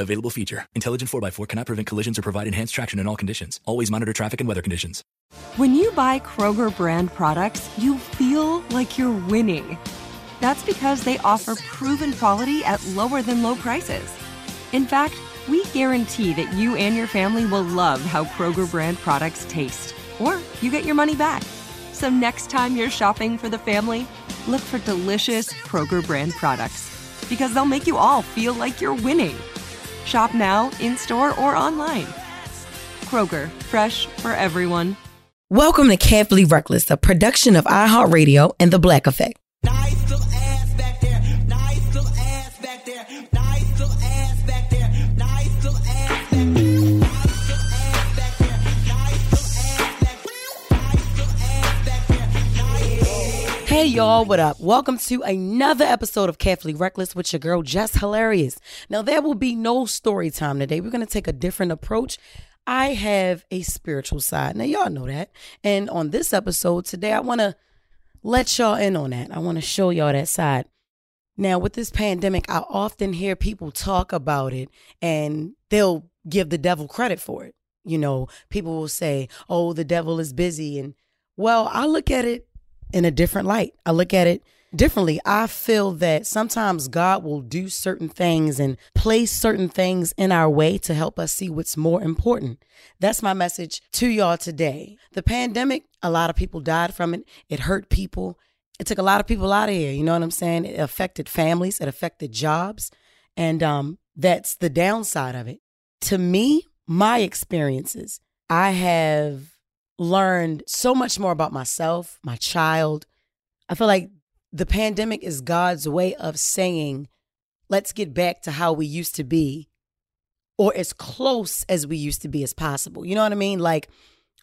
Available feature. Intelligent 4x4 cannot prevent collisions or provide enhanced traction in all conditions. Always monitor traffic and weather conditions. When you buy Kroger brand products, you feel like you're winning. That's because they offer proven quality at lower than low prices. In fact, we guarantee that you and your family will love how Kroger brand products taste, or you get your money back. So next time you're shopping for the family, look for delicious Kroger brand products because they'll make you all feel like you're winning. Shop now, in store, or online. Kroger, fresh for everyone. Welcome to Carefully Reckless, a production of iHeartRadio and The Black Effect. Hey y'all, what up? Welcome to another episode of Carefully Reckless with your girl Jess Hilarious. Now there will be no story time today. We're gonna take a different approach. I have a spiritual side. Now y'all know that. And on this episode today, I wanna let y'all in on that. I wanna show y'all that side. Now, with this pandemic, I often hear people talk about it and they'll give the devil credit for it. You know, people will say, oh, the devil is busy. And well, I look at it in a different light. I look at it differently. I feel that sometimes God will do certain things and place certain things in our way to help us see what's more important. That's my message to y'all today. The pandemic, a lot of people died from it. It hurt people. It took a lot of people out of here. You know what I'm saying? It affected families, it affected jobs. And um, that's the downside of it. To me, my experiences, I have learned so much more about myself, my child. I feel like the pandemic is God's way of saying, let's get back to how we used to be or as close as we used to be as possible. You know what I mean? Like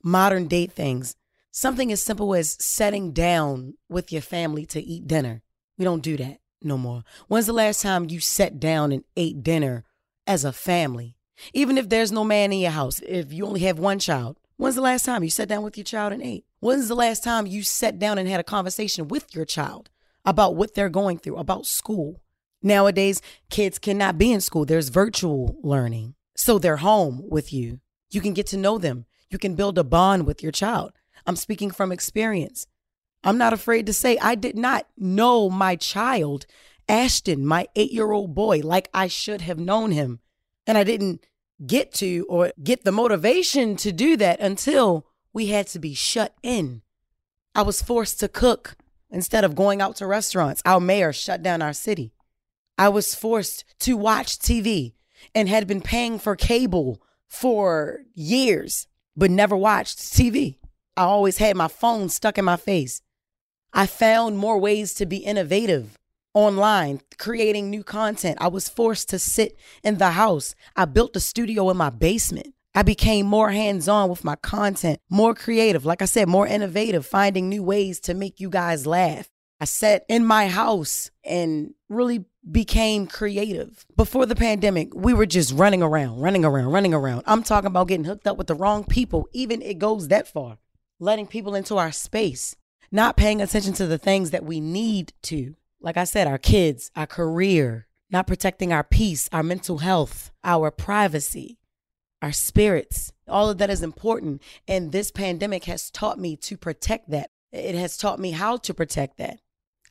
modern day things. Something as simple as setting down with your family to eat dinner. We don't do that no more. When's the last time you sat down and ate dinner as a family? Even if there's no man in your house, if you only have one child, when's the last time you sat down with your child and ate? When's the last time you sat down and had a conversation with your child about what they're going through, about school? Nowadays, kids cannot be in school. There's virtual learning. So they're home with you. You can get to know them. You can build a bond with your child. I'm speaking from experience. I'm not afraid to say I did not know my child, Ashton, my eight year old boy, like I should have known him. And I didn't get to or get the motivation to do that until we had to be shut in. I was forced to cook instead of going out to restaurants. Our mayor shut down our city. I was forced to watch TV and had been paying for cable for years, but never watched TV. I always had my phone stuck in my face. I found more ways to be innovative online, creating new content. I was forced to sit in the house. I built a studio in my basement. I became more hands on with my content, more creative. Like I said, more innovative, finding new ways to make you guys laugh. I sat in my house and really became creative. Before the pandemic, we were just running around, running around, running around. I'm talking about getting hooked up with the wrong people. Even it goes that far. Letting people into our space, not paying attention to the things that we need to. Like I said, our kids, our career, not protecting our peace, our mental health, our privacy, our spirits. All of that is important. And this pandemic has taught me to protect that. It has taught me how to protect that.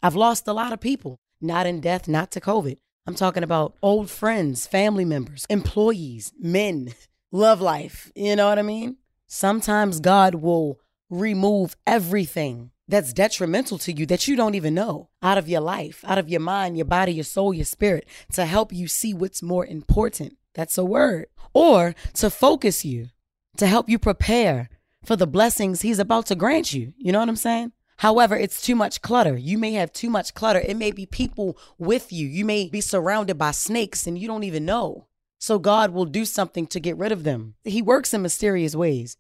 I've lost a lot of people, not in death, not to COVID. I'm talking about old friends, family members, employees, men, love life. You know what I mean? Sometimes God will remove everything that's detrimental to you that you don't even know out of your life, out of your mind, your body, your soul, your spirit to help you see what's more important. That's a word. Or to focus you, to help you prepare for the blessings he's about to grant you. You know what I'm saying? However, it's too much clutter. You may have too much clutter. It may be people with you. You may be surrounded by snakes and you don't even know. So God will do something to get rid of them. He works in mysterious ways.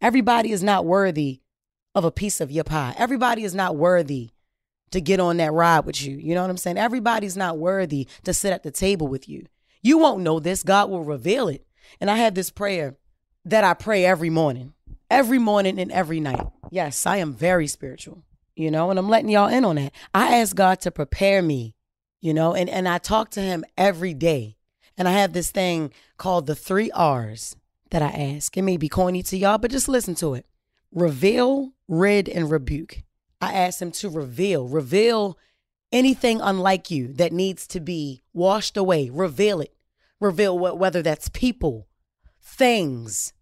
Everybody is not worthy of a piece of your pie. Everybody is not worthy to get on that ride with you. You know what I'm saying? Everybody's not worthy to sit at the table with you. You won't know this. God will reveal it. And I have this prayer that I pray every morning, every morning and every night. Yes, I am very spiritual, you know, and I'm letting y'all in on that. I ask God to prepare me, you know, and, and I talk to Him every day. And I have this thing called the three R's that I ask. It may be corny to y'all, but just listen to it reveal, rid, and rebuke. I ask him to reveal, reveal anything unlike you that needs to be washed away. Reveal it. Reveal what, whether that's people, things,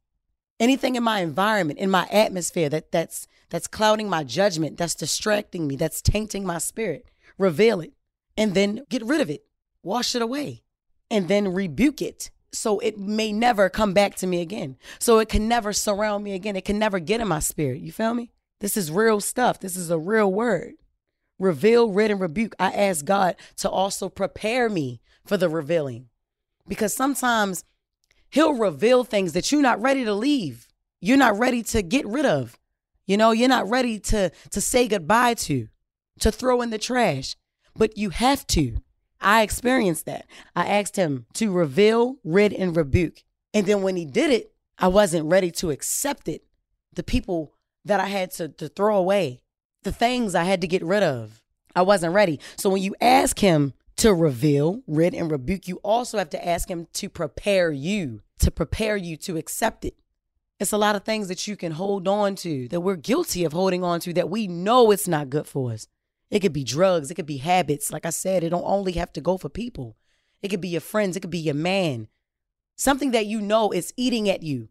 anything in my environment, in my atmosphere that that's that's clouding my judgment, that's distracting me, that's tainting my spirit. Reveal it, and then get rid of it. Wash it away, and then rebuke it so it may never come back to me again. So it can never surround me again. It can never get in my spirit. You feel me? This is real stuff. This is a real word. Reveal, rid, and rebuke. I ask God to also prepare me for the revealing. Because sometimes He'll reveal things that you're not ready to leave. You're not ready to get rid of. You know, you're not ready to to say goodbye to, to throw in the trash. But you have to. I experienced that. I asked him to reveal, rid, and rebuke. And then when he did it, I wasn't ready to accept it. The people that I had to, to throw away, the things I had to get rid of, I wasn't ready. So when you ask him to reveal, rid, and rebuke, you also have to ask him to prepare you, to prepare you to accept it. It's a lot of things that you can hold on to that we're guilty of holding on to that we know it's not good for us. It could be drugs. It could be habits. Like I said, it don't only have to go for people. It could be your friends. It could be your man. Something that you know is eating at you,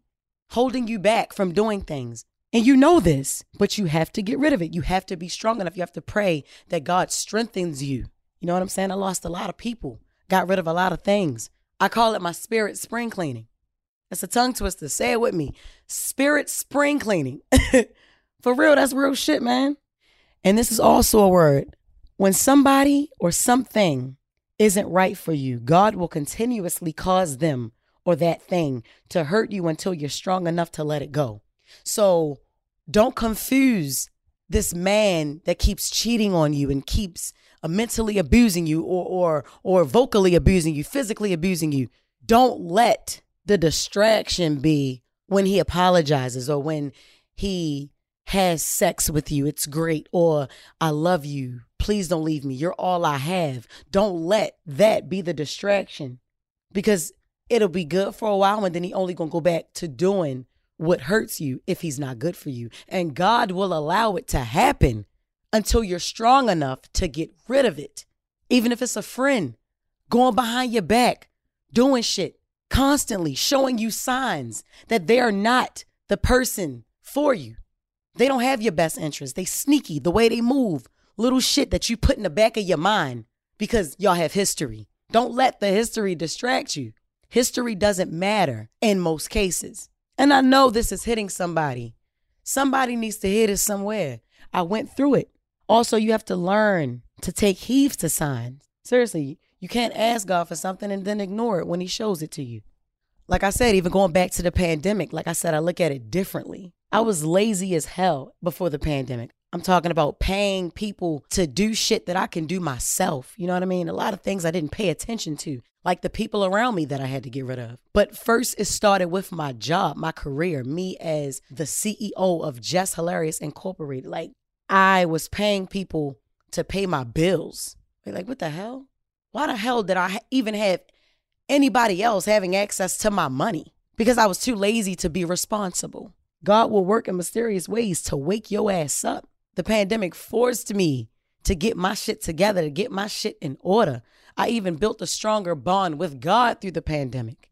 holding you back from doing things. And you know this, but you have to get rid of it. You have to be strong enough. You have to pray that God strengthens you. You know what I'm saying? I lost a lot of people, got rid of a lot of things. I call it my spirit spring cleaning. That's a tongue twister. Say it with me. Spirit spring cleaning. For real, that's real shit, man. And this is also a word. When somebody or something isn't right for you, God will continuously cause them or that thing to hurt you until you're strong enough to let it go. So don't confuse this man that keeps cheating on you and keeps uh, mentally abusing you or or or vocally abusing you, physically abusing you. Don't let the distraction be when he apologizes or when he has sex with you. It's great. Or I love you. Please don't leave me. You're all I have. Don't let that be the distraction because it'll be good for a while and then he only going to go back to doing what hurts you if he's not good for you. And God will allow it to happen until you're strong enough to get rid of it. Even if it's a friend going behind your back, doing shit constantly, showing you signs that they are not the person for you. They don't have your best interest. They sneaky, the way they move, little shit that you put in the back of your mind because y'all have history. Don't let the history distract you. History doesn't matter in most cases. And I know this is hitting somebody. Somebody needs to hear this somewhere. I went through it. Also, you have to learn to take heed to signs. Seriously, you can't ask God for something and then ignore it when He shows it to you. Like I said, even going back to the pandemic, like I said, I look at it differently. I was lazy as hell before the pandemic. I'm talking about paying people to do shit that I can do myself. You know what I mean? A lot of things I didn't pay attention to, like the people around me that I had to get rid of. But first, it started with my job, my career, me as the CEO of Jess Hilarious Incorporated. Like, I was paying people to pay my bills. Like, what the hell? Why the hell did I even have anybody else having access to my money? Because I was too lazy to be responsible. God will work in mysterious ways to wake your ass up. The pandemic forced me to get my shit together, to get my shit in order. I even built a stronger bond with God through the pandemic.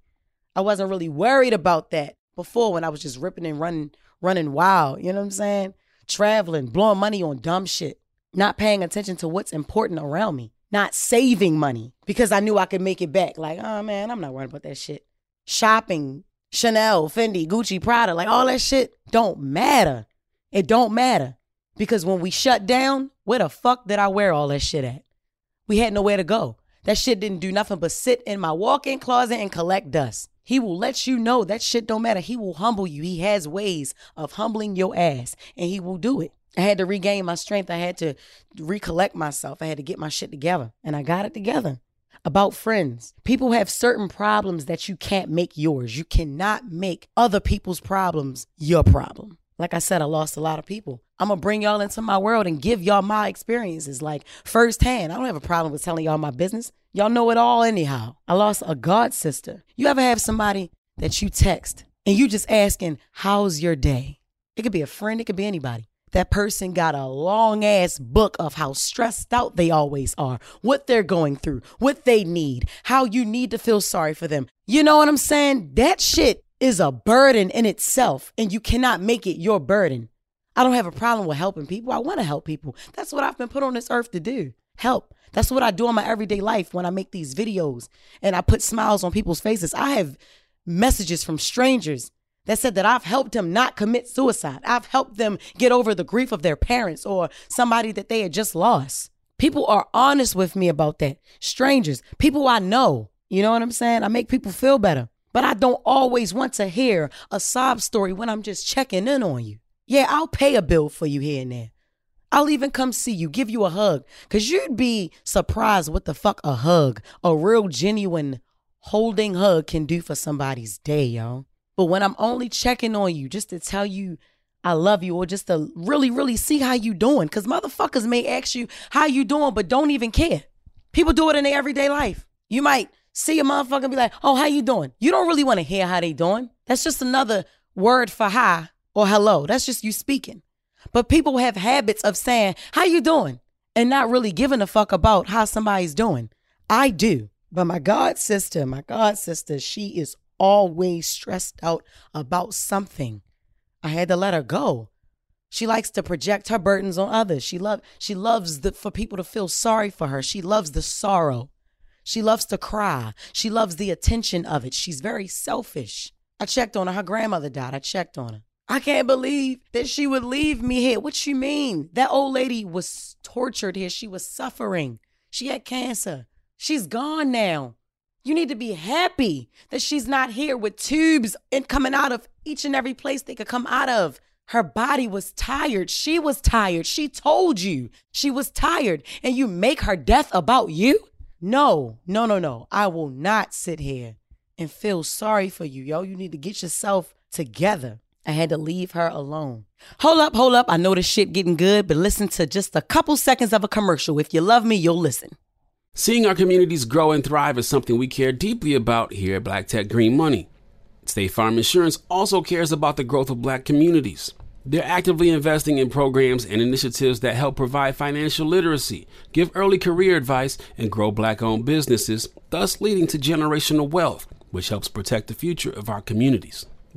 I wasn't really worried about that before when I was just ripping and running, running wild. You know what I'm saying? traveling, blowing money on dumb shit, not paying attention to what's important around me, not saving money because I knew I could make it back. Like, oh man, I'm not worried about that shit. Shopping, Chanel, Fendi, Gucci, Prada, like all that shit don't matter. It don't matter. Because when we shut down, where the fuck did I wear all that shit at? We had nowhere to go. That shit didn't do nothing but sit in my walk-in closet and collect dust. He will let you know that shit don't matter. He will humble you. He has ways of humbling your ass, and he will do it. I had to regain my strength. I had to recollect myself. I had to get my shit together, and I got it together. About friends. People have certain problems that you can't make yours. You cannot make other people's problems your problem. Like I said, I lost a lot of people. I'm gonna bring y'all into my world and give y'all my experiences, like firsthand. I don't have a problem with telling y'all my business. Y'all know it all anyhow. I lost a god sister. You ever have somebody that you text and you just asking, How's your day? It could be a friend, it could be anybody. That person got a long ass book of how stressed out they always are, what they're going through, what they need, how you need to feel sorry for them. You know what I'm saying? That shit is a burden in itself, and you cannot make it your burden. I don't have a problem with helping people. I want to help people. That's what I've been put on this earth to do help. That's what I do in my everyday life when I make these videos and I put smiles on people's faces. I have messages from strangers that said that I've helped them not commit suicide. I've helped them get over the grief of their parents or somebody that they had just lost. People are honest with me about that. Strangers, people I know. You know what I'm saying? I make people feel better. But I don't always want to hear a sob story when I'm just checking in on you. Yeah, I'll pay a bill for you here and there. I'll even come see you, give you a hug, because you'd be surprised what the fuck a hug, a real genuine holding hug can do for somebody's day, yo. But when I'm only checking on you just to tell you I love you or just to really, really see how you doing, because motherfuckers may ask you how you doing, but don't even care. People do it in their everyday life. You might see a motherfucker and be like, oh, how you doing? You don't really want to hear how they doing. That's just another word for hi or hello. That's just you speaking. But people have habits of saying, How you doing? And not really giving a fuck about how somebody's doing. I do. But my God sister, my God sister, she is always stressed out about something. I had to let her go. She likes to project her burdens on others. She love she loves the, for people to feel sorry for her. She loves the sorrow. She loves to cry. She loves the attention of it. She's very selfish. I checked on her. Her grandmother died. I checked on her. I can't believe that she would leave me here. What you mean? That old lady was tortured here. She was suffering. She had cancer. She's gone now. You need to be happy that she's not here with tubes and coming out of each and every place they could come out of. Her body was tired. She was tired. She told you she was tired. And you make her death about you? No, no, no, no. I will not sit here and feel sorry for you, yo. You need to get yourself together. I had to leave her alone. Hold up, hold up. I know this shit getting good, but listen to just a couple seconds of a commercial. If you love me, you'll listen. Seeing our communities grow and thrive is something we care deeply about here at Black Tech Green Money. State Farm Insurance also cares about the growth of black communities. They're actively investing in programs and initiatives that help provide financial literacy, give early career advice, and grow black owned businesses, thus leading to generational wealth, which helps protect the future of our communities.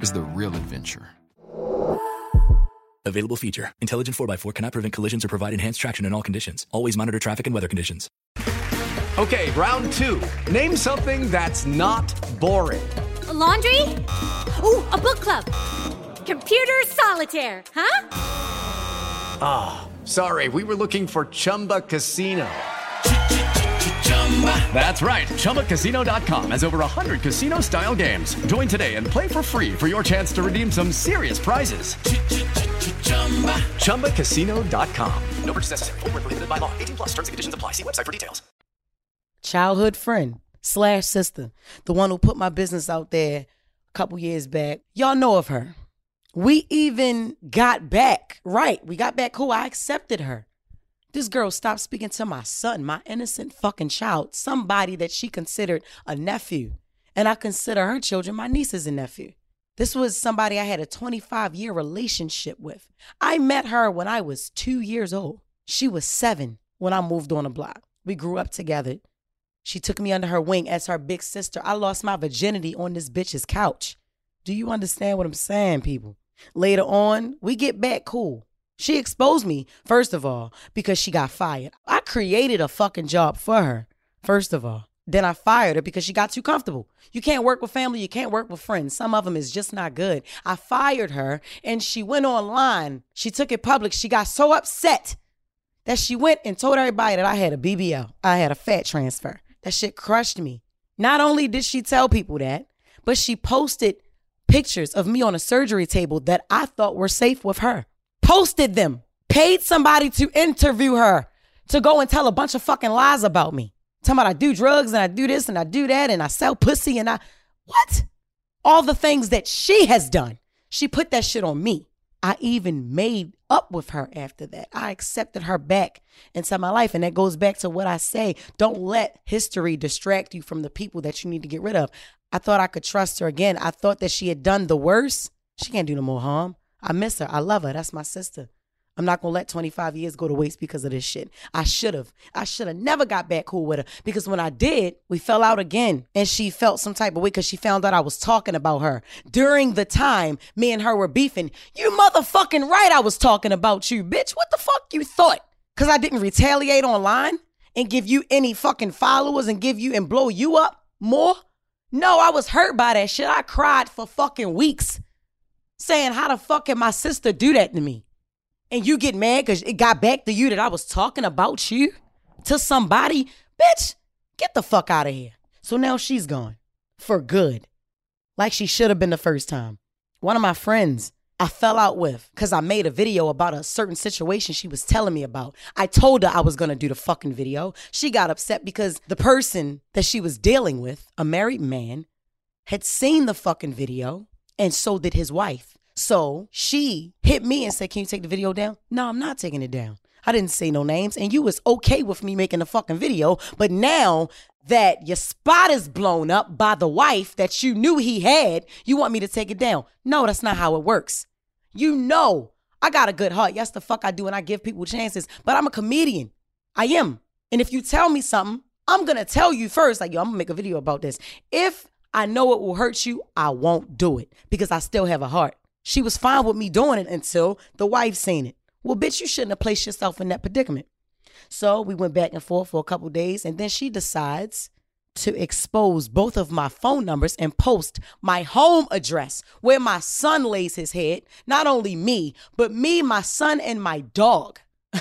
is the real adventure. Available feature. Intelligent 4x4 cannot prevent collisions or provide enhanced traction in all conditions. Always monitor traffic and weather conditions. Okay, round two. Name something that's not boring. A laundry? Ooh, a book club. Computer solitaire, huh? Ah, sorry, we were looking for Chumba Casino. That's right. ChumbaCasino.com has over 100 casino style games. Join today and play for free for your chance to redeem some serious prizes. ChumbaCasino.com. No purchase necessary. Where prohibited by law. 18 plus terms and conditions apply. See website for details. childhood friend slash sister, the one who put my business out there a couple years back. Y'all know of her. We even got back right. We got back cool. I accepted her. This girl stopped speaking to my son, my innocent fucking child, somebody that she considered a nephew. And I consider her children my nieces and nephew. This was somebody I had a 25 year relationship with. I met her when I was two years old. She was seven when I moved on the block. We grew up together. She took me under her wing as her big sister. I lost my virginity on this bitch's couch. Do you understand what I'm saying, people? Later on, we get back cool. She exposed me, first of all, because she got fired. I created a fucking job for her, first of all. Then I fired her because she got too comfortable. You can't work with family, you can't work with friends. Some of them is just not good. I fired her and she went online. She took it public. She got so upset that she went and told everybody that I had a BBL. I had a fat transfer. That shit crushed me. Not only did she tell people that, but she posted pictures of me on a surgery table that I thought were safe with her. Posted them. Paid somebody to interview her to go and tell a bunch of fucking lies about me. Talking about I do drugs and I do this and I do that and I sell pussy and I what? All the things that she has done. She put that shit on me. I even made up with her after that. I accepted her back into my life. And that goes back to what I say. Don't let history distract you from the people that you need to get rid of. I thought I could trust her again. I thought that she had done the worst. She can't do no more harm. I miss her. I love her. That's my sister. I'm not gonna let 25 years go to waste because of this shit. I should have. I should have never got back cool with her because when I did, we fell out again, and she felt some type of way because she found out I was talking about her during the time me and her were beefing. You motherfucking right, I was talking about you, bitch. What the fuck you thought? Cause I didn't retaliate online and give you any fucking followers and give you and blow you up more? No, I was hurt by that shit. I cried for fucking weeks saying, How the fuck can my sister do that to me? And you get mad because it got back to you that I was talking about you to somebody? Bitch, get the fuck out of here. So now she's gone for good, like she should have been the first time. One of my friends I fell out with because I made a video about a certain situation she was telling me about. I told her I was gonna do the fucking video. She got upset because the person that she was dealing with, a married man, had seen the fucking video and so did his wife. So she hit me and said, Can you take the video down? No, I'm not taking it down. I didn't say no names, and you was okay with me making the fucking video. But now that your spot is blown up by the wife that you knew he had, you want me to take it down. No, that's not how it works. You know, I got a good heart. Yes, the fuck I do, and I give people chances. But I'm a comedian. I am. And if you tell me something, I'm gonna tell you first, like, yo, I'm gonna make a video about this. If I know it will hurt you, I won't do it because I still have a heart. She was fine with me doing it until the wife seen it. Well, bitch, you shouldn't have placed yourself in that predicament. So we went back and forth for a couple days, and then she decides to expose both of my phone numbers and post my home address where my son lays his head. Not only me, but me, my son, and my dog.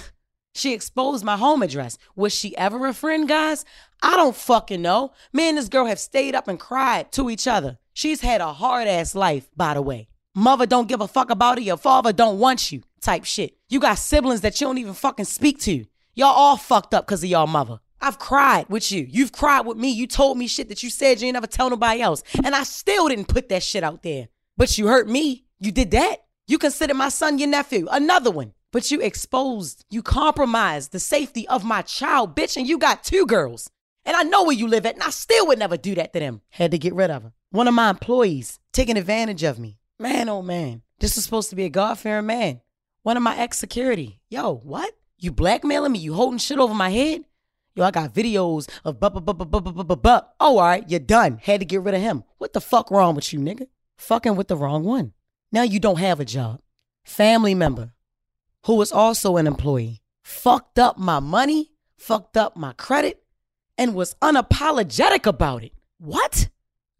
she exposed my home address. Was she ever a friend, guys? I don't fucking know. Me and this girl have stayed up and cried to each other. She's had a hard ass life, by the way. Mother don't give a fuck about it. Your father don't want you, type shit. You got siblings that you don't even fucking speak to. Y'all all fucked up because of y'all mother. I've cried with you. You've cried with me. You told me shit that you said you ain't never tell nobody else. And I still didn't put that shit out there. But you hurt me. You did that. You consider my son your nephew. Another one. But you exposed, you compromised the safety of my child, bitch, and you got two girls. And I know where you live at, and I still would never do that to them. Had to get rid of her. One of my employees taking advantage of me. Man, oh man, this was supposed to be a God fearing man. One of my ex security. Yo, what? You blackmailing me? You holding shit over my head? Yo, I got videos of bup, bup, bup, bup, bup, bup, bup, bup. Oh, all right, you're done. Had to get rid of him. What the fuck wrong with you, nigga? Fucking with the wrong one. Now you don't have a job. Family member who was also an employee fucked up my money, fucked up my credit, and was unapologetic about it. What?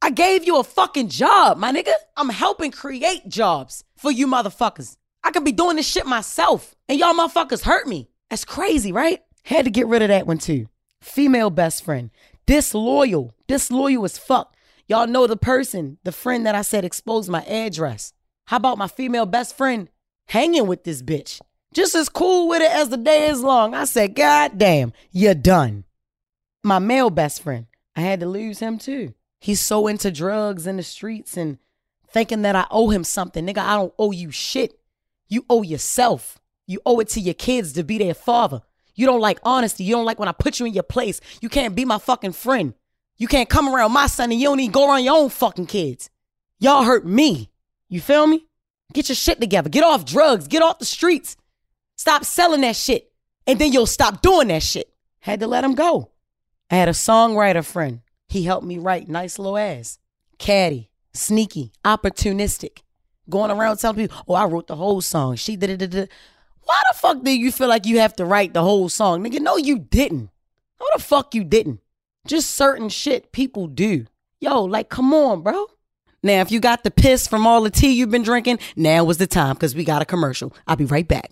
I gave you a fucking job, my nigga. I'm helping create jobs for you motherfuckers. I could be doing this shit myself, and y'all motherfuckers hurt me. That's crazy, right? Had to get rid of that one too. Female best friend, disloyal, disloyal as fuck. Y'all know the person, the friend that I said exposed my address. How about my female best friend hanging with this bitch? Just as cool with it as the day is long. I said, God damn, you're done. My male best friend, I had to lose him too. He's so into drugs in the streets and thinking that I owe him something. Nigga, I don't owe you shit. You owe yourself. You owe it to your kids to be their father. You don't like honesty. You don't like when I put you in your place. You can't be my fucking friend. You can't come around my son and you don't even go around your own fucking kids. Y'all hurt me. You feel me? Get your shit together. Get off drugs. Get off the streets. Stop selling that shit. And then you'll stop doing that shit. Had to let him go. I had a songwriter friend. He helped me write nice little ass. Caddy, sneaky, opportunistic. Going around telling people, oh, I wrote the whole song. She did it. Why the fuck do you feel like you have to write the whole song? Nigga, no, you didn't. No, the fuck you didn't. Just certain shit people do. Yo, like, come on, bro. Now, if you got the piss from all the tea you've been drinking, now was the time because we got a commercial. I'll be right back.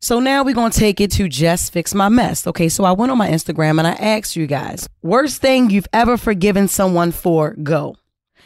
So now we're going to take it to Just Fix My Mess. Okay, so I went on my Instagram and I asked you guys, worst thing you've ever forgiven someone for, go.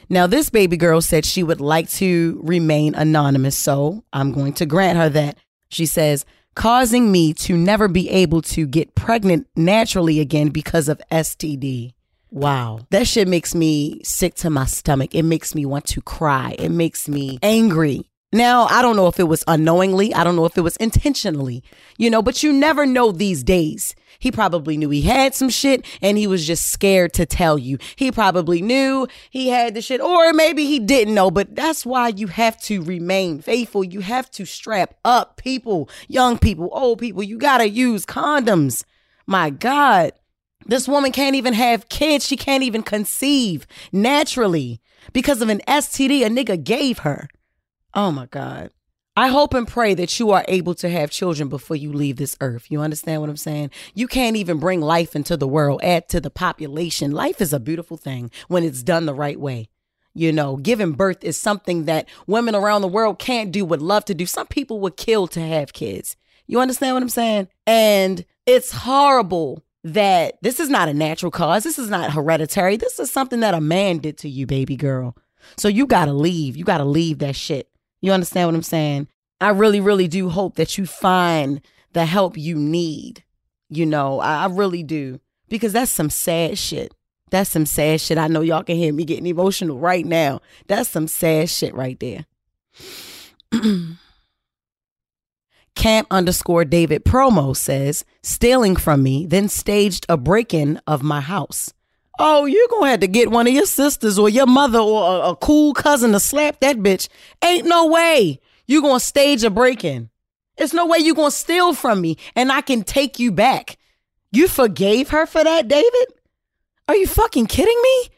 Now, this baby girl said she would like to remain anonymous, so I'm going to grant her that. She says, causing me to never be able to get pregnant naturally again because of STD. Wow. That shit makes me sick to my stomach. It makes me want to cry. It makes me angry. Now, I don't know if it was unknowingly. I don't know if it was intentionally, you know, but you never know these days. He probably knew he had some shit and he was just scared to tell you. He probably knew he had the shit, or maybe he didn't know, but that's why you have to remain faithful. You have to strap up people, young people, old people. You got to use condoms. My God. This woman can't even have kids. She can't even conceive naturally because of an STD a nigga gave her. Oh my God. I hope and pray that you are able to have children before you leave this earth. You understand what I'm saying? You can't even bring life into the world, add to the population. Life is a beautiful thing when it's done the right way. You know, giving birth is something that women around the world can't do, would love to do. Some people would kill to have kids. You understand what I'm saying? And it's horrible that this is not a natural cause. This is not hereditary. This is something that a man did to you, baby girl. So you got to leave. You got to leave that shit. You understand what I'm saying? I really, really do hope that you find the help you need. You know, I, I really do. Because that's some sad shit. That's some sad shit. I know y'all can hear me getting emotional right now. That's some sad shit right there. Camp underscore David promo says, stealing from me, then staged a break in of my house. Oh, you're going to have to get one of your sisters or your mother or a, a cool cousin to slap that bitch. Ain't no way you're going to stage a break in. There's no way you're going to steal from me and I can take you back. You forgave her for that, David? Are you fucking kidding me?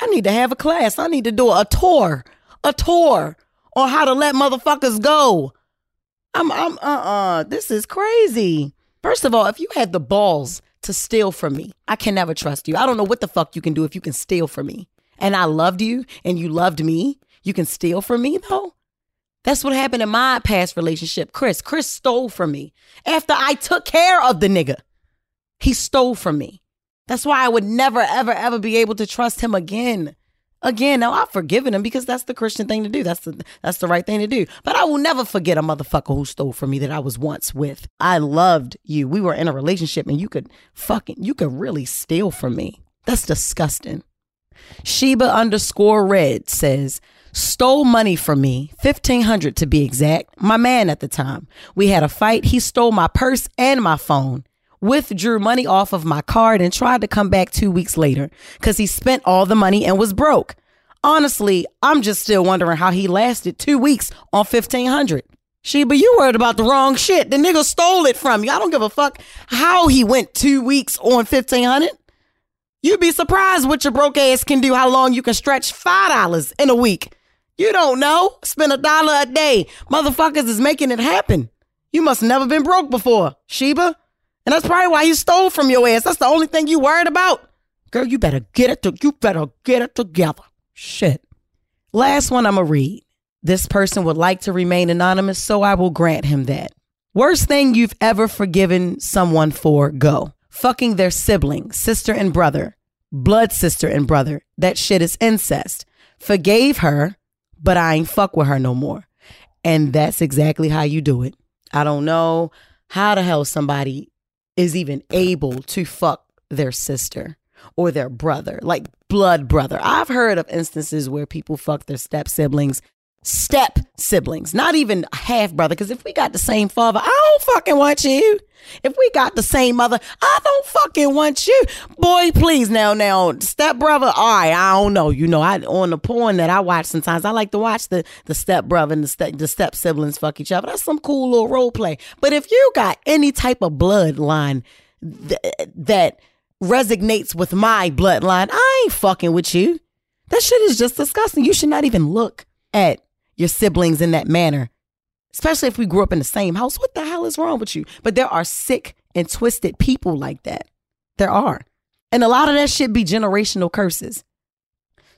I need to have a class. I need to do a tour, a tour on how to let motherfuckers go. I'm, I'm, uh, uh this is crazy. First of all, if you had the balls to steal from me, I can never trust you. I don't know what the fuck you can do if you can steal from me. And I loved you and you loved me. You can steal from me though? That's what happened in my past relationship. Chris, Chris stole from me after I took care of the nigga. He stole from me. That's why I would never, ever, ever be able to trust him again. Again, now I've forgiven him because that's the Christian thing to do. That's the that's the right thing to do. But I will never forget a motherfucker who stole from me that I was once with. I loved you. We were in a relationship and you could fucking you could really steal from me. That's disgusting. Sheba underscore red says, stole money from me, 1500 to be exact. My man at the time. We had a fight. He stole my purse and my phone withdrew money off of my card and tried to come back two weeks later because he spent all the money and was broke. Honestly, I'm just still wondering how he lasted two weeks on 1500 Sheba, you worried about the wrong shit. The nigga stole it from you. I don't give a fuck how he went two weeks on 1500 You'd be surprised what your broke ass can do, how long you can stretch $5 in a week. You don't know. Spend a dollar a day. Motherfuckers is making it happen. You must never been broke before, Sheba. And that's probably why he stole from your ass. That's the only thing you worried about. Girl, you better get it to, you better get it together. Shit. Last one I'ma read. This person would like to remain anonymous, so I will grant him that. Worst thing you've ever forgiven someone for, go. Fucking their sibling, sister and brother, blood sister and brother. That shit is incest. Forgave her, but I ain't fuck with her no more. And that's exactly how you do it. I don't know how the hell somebody is even able to fuck their sister or their brother, like blood brother. I've heard of instances where people fuck their step siblings, step siblings, not even half brother. Because if we got the same father, I don't fucking want you. If we got the same mother, I don't fucking want you. Boy, please now, now, step brother. All right, I don't know. You know, I on the porn that I watch sometimes, I like to watch the the step brother and the step the step siblings fuck each other. That's some cool little role play. But if you got any type of bloodline th- that resonates with my bloodline, I ain't fucking with you. That shit is just disgusting. You should not even look at your siblings in that manner especially if we grew up in the same house. What the hell is wrong with you? But there are sick and twisted people like that. There are. And a lot of that should be generational curses.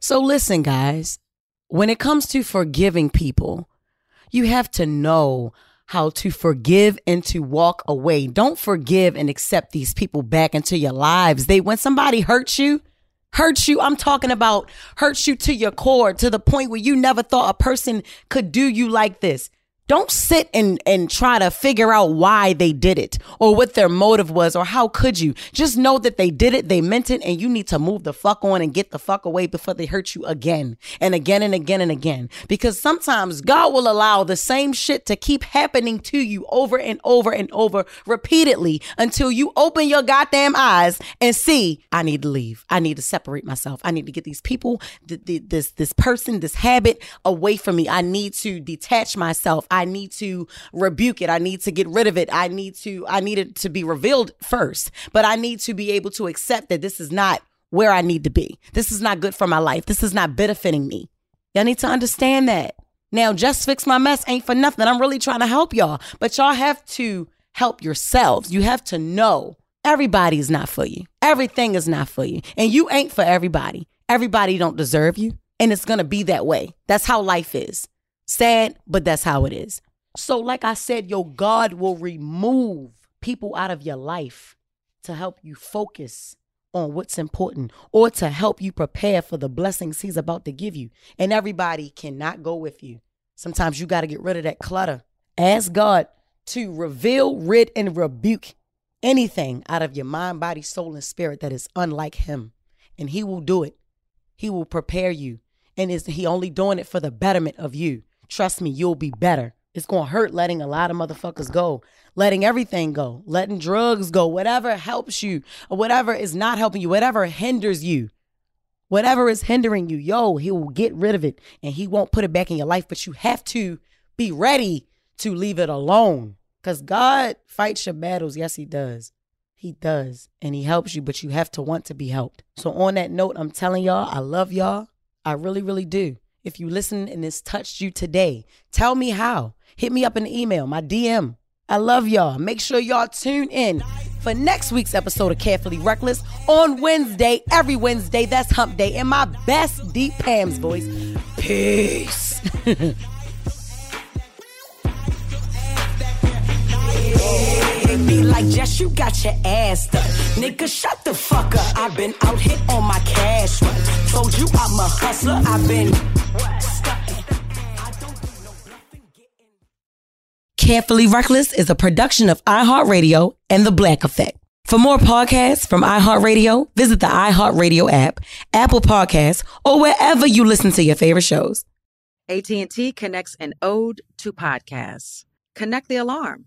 So listen, guys, when it comes to forgiving people, you have to know how to forgive and to walk away. Don't forgive and accept these people back into your lives. They when somebody hurts you, hurts you, I'm talking about hurts you to your core to the point where you never thought a person could do you like this. Don't sit and, and try to figure out why they did it or what their motive was or how could you. Just know that they did it, they meant it, and you need to move the fuck on and get the fuck away before they hurt you again and again and again and again. Because sometimes God will allow the same shit to keep happening to you over and over and over repeatedly until you open your goddamn eyes and see, I need to leave. I need to separate myself. I need to get these people, th- th- this, this person, this habit away from me. I need to detach myself. I need to rebuke it. I need to get rid of it. I need to, I need it to be revealed first, but I need to be able to accept that this is not where I need to be. This is not good for my life. This is not benefiting me. Y'all need to understand that. Now, just fix my mess ain't for nothing. I'm really trying to help y'all, but y'all have to help yourselves. You have to know everybody is not for you. Everything is not for you. And you ain't for everybody. Everybody don't deserve you. And it's going to be that way. That's how life is. Sad, but that's how it is. So, like I said, your God will remove people out of your life to help you focus on what's important or to help you prepare for the blessings He's about to give you. And everybody cannot go with you. Sometimes you got to get rid of that clutter. Ask God to reveal, rid, and rebuke anything out of your mind, body, soul, and spirit that is unlike Him. And He will do it. He will prepare you. And is He only doing it for the betterment of you? Trust me, you'll be better It's to hurt letting a lot of motherfuckers go, letting everything go, letting drugs go, whatever helps you or whatever is not helping you, whatever hinders you, whatever is hindering you. Yo, he will get rid of it and he won't put it back in your life, but you have to be ready to leave it alone because God fights your battles. Yes, he does. He does. And he helps you, but you have to want to be helped. So, on that note, I'm telling y'all, I love y'all. I really, really do. If you listen and this touched you today, tell me how. Hit me up in the email, my DM. I love y'all. Make sure y'all tune in for next week's episode of Carefully Reckless on Wednesday, every Wednesday. That's hump day in my best deep Pam's voice. Peace. It be like, Jess, you got your ass done. Nigga, shut the fuck up. I've been out here on my cash run. Told you I'm a hustler. I've been. Carefully Reckless is a production of iHeartRadio and The Black Effect. For more podcasts from iHeartRadio, visit the iHeartRadio app, Apple Podcasts, or wherever you listen to your favorite shows. AT&T connects an ode to podcasts. Connect the alarm.